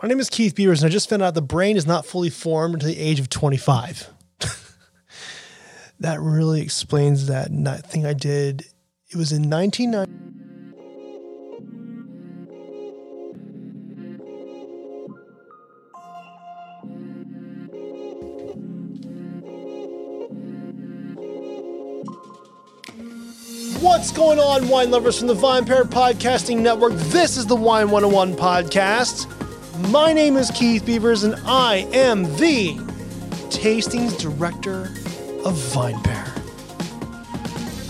My name is Keith Beavers, and I just found out the brain is not fully formed until the age of 25. that really explains that thing I did. It was in 1990. What's going on, wine lovers from the VinePair Podcasting Network? This is the Wine 101 podcast. My name is Keith Beavers, and I am the Tastings Director of VinePair.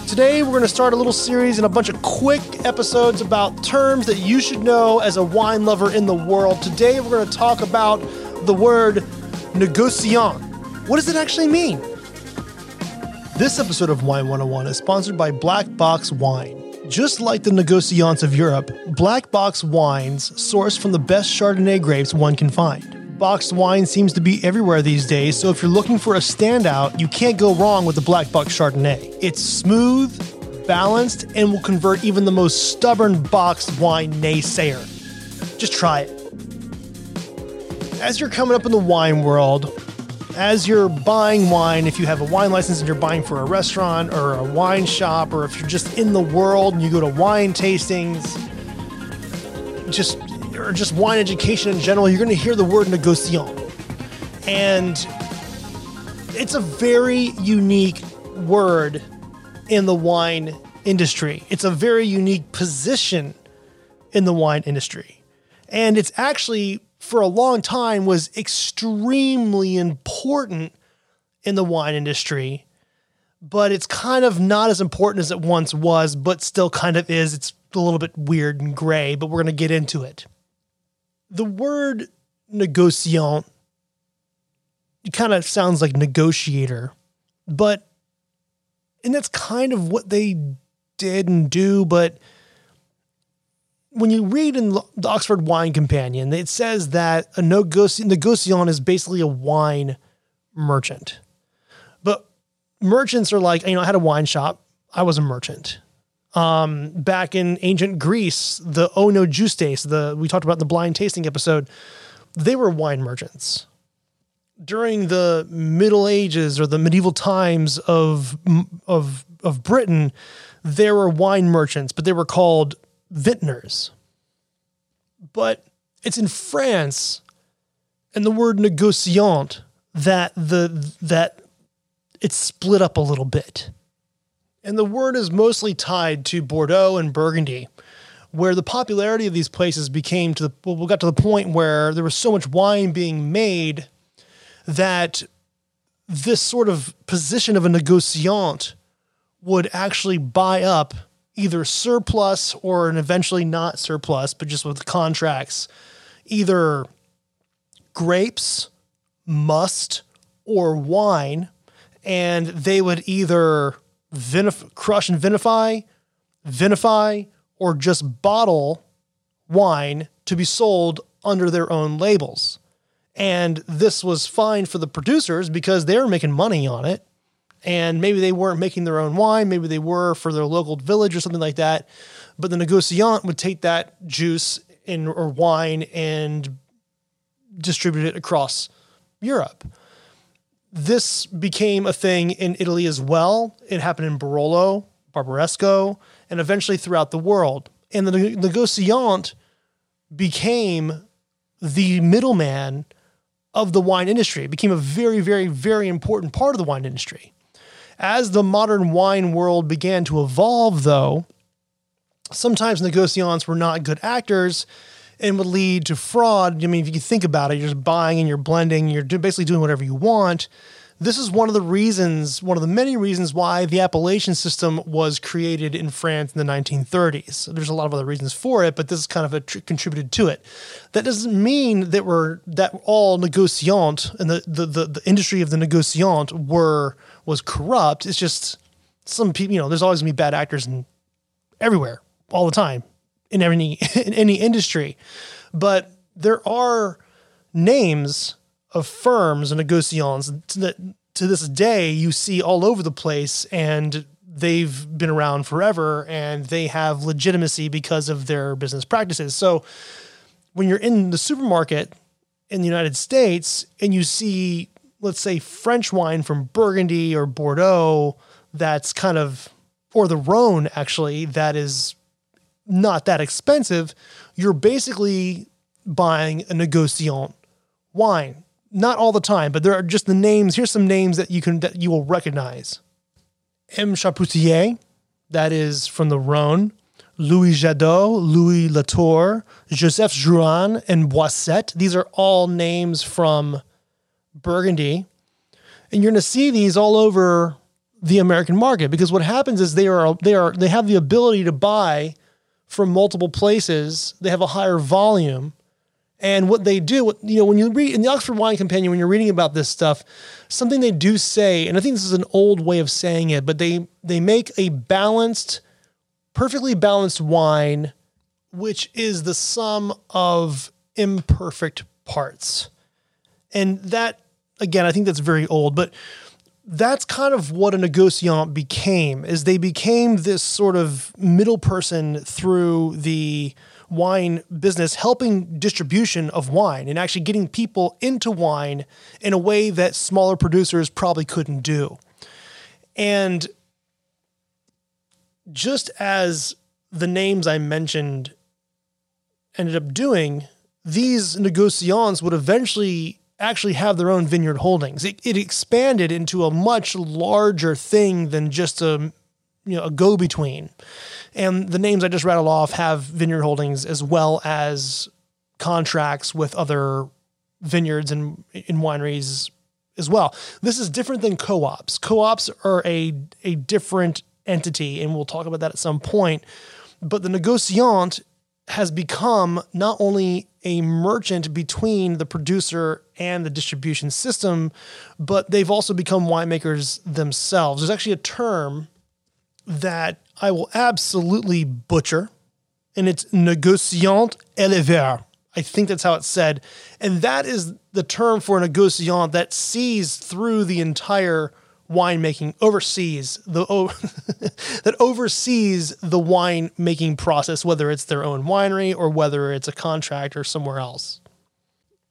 Today, we're going to start a little series and a bunch of quick episodes about terms that you should know as a wine lover in the world. Today, we're going to talk about the word négociant. What does it actually mean? This episode of Wine 101 is sponsored by Black Box Wine. Just like the negociants of Europe, Black Box wines source from the best Chardonnay grapes one can find. Boxed wine seems to be everywhere these days, so if you're looking for a standout, you can't go wrong with the Black Box Chardonnay. It's smooth, balanced, and will convert even the most stubborn boxed wine naysayer. Just try it. As you're coming up in the wine world, as you're buying wine, if you have a wine license and you're buying for a restaurant or a wine shop, or if you're just in the world and you go to wine tastings, just or just wine education in general, you're going to hear the word négociant. And it's a very unique word in the wine industry. It's a very unique position in the wine industry. And it's actually for a long time was extremely important in the wine industry, but it's kind of not as important as it once was, but still kind of is. It's a little bit weird and gray, but we're going to get into it. The word négociant it kind of sounds like negotiator, but and that's kind of what they did and do, but when you read in the Oxford Wine Companion, it says that a negociant is basically a wine merchant. But merchants are like, you know, I had a wine shop. I was a merchant. Um, back in ancient Greece, the Ono Justes, the we talked about the blind tasting episode, they were wine merchants. During the Middle Ages or the medieval times of of of Britain, there were wine merchants, but they were called vintners. But it's in France and the word négociant that the that it's split up a little bit. And the word is mostly tied to Bordeaux and Burgundy, where the popularity of these places became to the well, we got to the point where there was so much wine being made that this sort of position of a négociant would actually buy up either surplus or an eventually not surplus, but just with contracts, either grapes, must, or wine, and they would either vinif- crush and vinify, vinify, or just bottle wine to be sold under their own labels. And this was fine for the producers because they were making money on it and maybe they weren't making their own wine, maybe they were for their local village or something like that. But the negociant would take that juice in, or wine and distribute it across Europe. This became a thing in Italy as well. It happened in Barolo, Barbaresco, and eventually throughout the world. And the negociant became the middleman of the wine industry. It became a very, very, very important part of the wine industry. As the modern wine world began to evolve, though, sometimes negociants were not good actors and would lead to fraud. I mean, if you think about it, you're just buying and you're blending, you're basically doing whatever you want. This is one of the reasons, one of the many reasons why the appellation system was created in France in the 1930s. There's a lot of other reasons for it, but this is kind of a tr- contributed to it. That doesn't mean that we're that all negociant and the, the, the, the industry of the negociant were was corrupt. It's just some people, you know, there's always gonna be bad actors in everywhere, all the time, in any in any industry. But there are names of firms and negociants that to this day you see all over the place and they've been around forever and they have legitimacy because of their business practices. So when you're in the supermarket in the United States and you see, let's say, French wine from Burgundy or Bordeaux that's kind of, or the Rhone actually, that is not that expensive, you're basically buying a negociant wine. Not all the time, but there are just the names. Here's some names that you can that you will recognize. M. Chapoutier, that is from the Rhone. Louis Jadot, Louis Latour, Joseph Drouhin, and Boisset. These are all names from Burgundy. And you're going to see these all over the American market because what happens is they are they are they have the ability to buy from multiple places. They have a higher volume. And what they do, you know, when you read in the Oxford Wine Companion, when you're reading about this stuff, something they do say, and I think this is an old way of saying it, but they they make a balanced perfectly balanced wine, which is the sum of imperfect parts. And that, again, I think that's very old, but that's kind of what a negociant became is they became this sort of middle person through the wine business helping distribution of wine and actually getting people into wine in a way that smaller producers probably couldn't do. And just as the names I mentioned ended up doing, these negociants would eventually actually have their own vineyard holdings. It, it expanded into a much larger thing than just a you know a go between. And the names I just rattled off have vineyard holdings as well as contracts with other vineyards and in wineries as well. This is different than co-ops. Co-ops are a a different entity, and we'll talk about that at some point. But the negociant has become not only a merchant between the producer and the distribution system, but they've also become winemakers themselves. There's actually a term that I will absolutely butcher, and it's negociant éleveur. I think that's how it's said. And that is the term for a negociant that sees through the entire winemaking oversees the that oversees the wine making process, whether it's their own winery or whether it's a contractor somewhere else.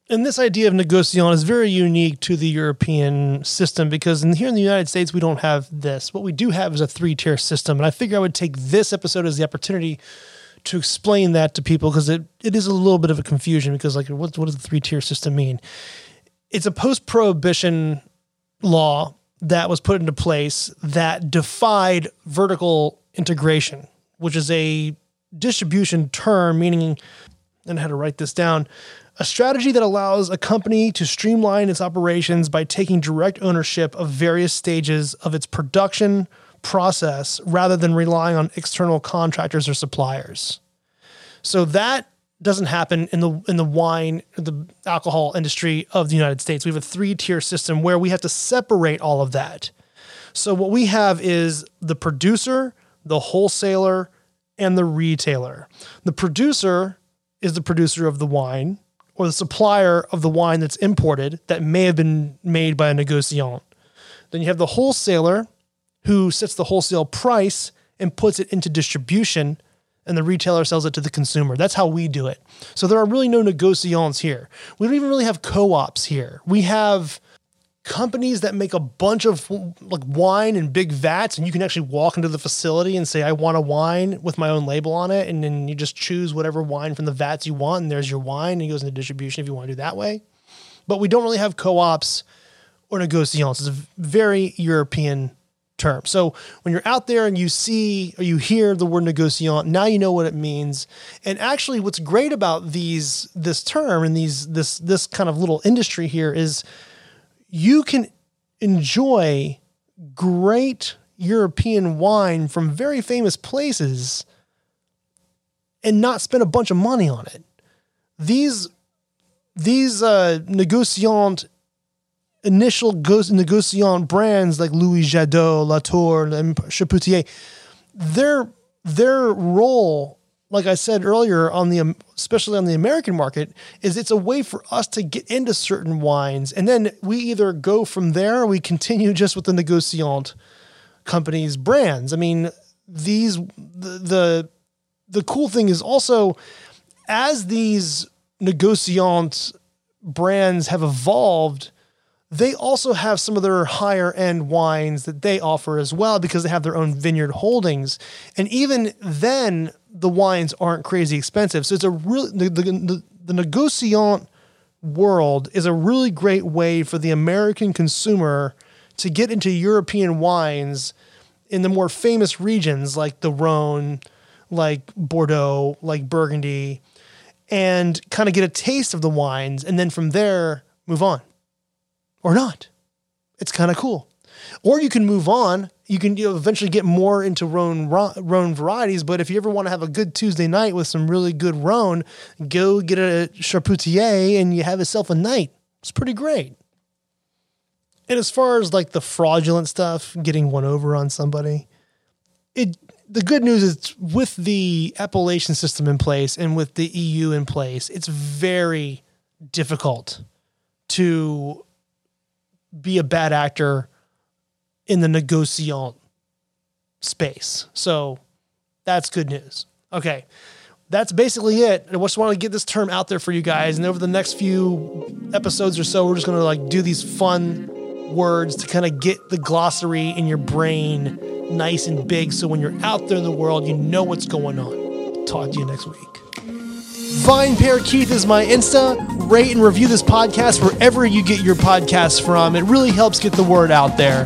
And this idea of negociant is very unique to the European system because in, here in the United States, we don't have this. What we do have is a three tier system. And I figure I would take this episode as the opportunity to explain that to people because it, it is a little bit of a confusion because, like, what, what does the three tier system mean? It's a post prohibition law that was put into place that defied vertical integration, which is a distribution term, meaning, and I had to write this down, a strategy that allows a company to streamline its operations by taking direct ownership of various stages of its production process rather than relying on external contractors or suppliers. So that doesn't happen in the in the wine the alcohol industry of the United States. We have a three tier system where we have to separate all of that. So what we have is the producer, the wholesaler, and the retailer. The producer is the producer of the wine or the supplier of the wine that's imported that may have been made by a negociant. Then you have the wholesaler who sets the wholesale price and puts it into distribution and the retailer sells it to the consumer. That's how we do it. So there are really no negociants here. We don't even really have co-ops here. We have companies that make a bunch of like wine in big vats and you can actually walk into the facility and say I want a wine with my own label on it and then you just choose whatever wine from the vats you want and there's your wine and it goes into distribution if you want to do that way. But we don't really have co-ops or negociants. It's a very European term. So when you're out there and you see or you hear the word negociant, now you know what it means. And actually what's great about these this term and these this this kind of little industry here is you can enjoy great European wine from very famous places and not spend a bunch of money on it. These these uh, negociant initial negociant brands like Louis Jadot, Latour, and Chapoutier, their their role, like I said earlier, on the um, especially on the American market, is it's a way for us to get into certain wines, and then we either go from there or we continue just with the negociant companies' brands. I mean, these the the, the cool thing is also as these negociant brands have evolved, they also have some of their higher end wines that they offer as well because they have their own vineyard holdings. And even then, the wines aren't crazy expensive. So it's a really, the, the, the, negociant world is a really great way for the American consumer to get into European wines in the more famous regions like the Rhone, like Bordeaux, like Burgundy, and kind of get a taste of the wines. And then from there, move on or not. It's kind of cool. Or you can move on. You can you know, eventually get more into Rhone, Rhone varieties. But if you ever want to have a good Tuesday night with some really good Rhone, go get a Chapoutier and you have yourself a night. It's pretty great. And as far as like the fraudulent stuff, getting one over on somebody, it the good news is with the appellation system in place and with the EU in place, it's very difficult to be a bad actor in the negociant space. So that's good news. Okay. That's basically it. I just want to get this term out there for you guys. And over the next few episodes or so, we're just going to like do these fun words to kind of get the glossary in your brain nice and big so when you're out there in the world, you know what's going on. Talk to you next week. VinePair Keith is my Insta. Rate and review this podcast wherever you get your podcasts from. It really helps get the word out there.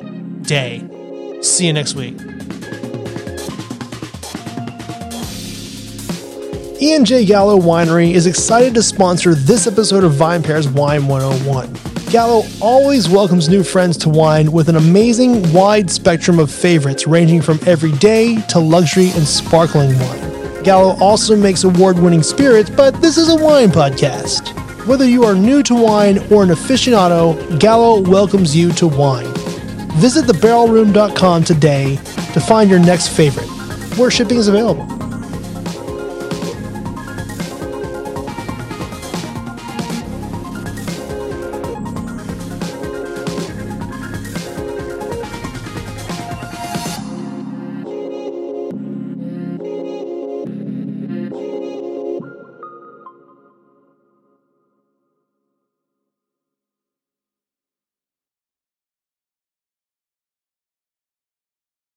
day. See you next week. Ian J. Gallo Winery is excited to sponsor this episode of VinePair's Wine 101. Gallo always welcomes new friends to wine with an amazing wide spectrum of favorites ranging from everyday to luxury and sparkling wine. Gallo also makes award winning spirits, but this is a wine podcast. Whether you are new to wine or an aficionado, Gallo welcomes you to wine. Visit thebarrelroom.com today to find your next favorite, where shipping is available.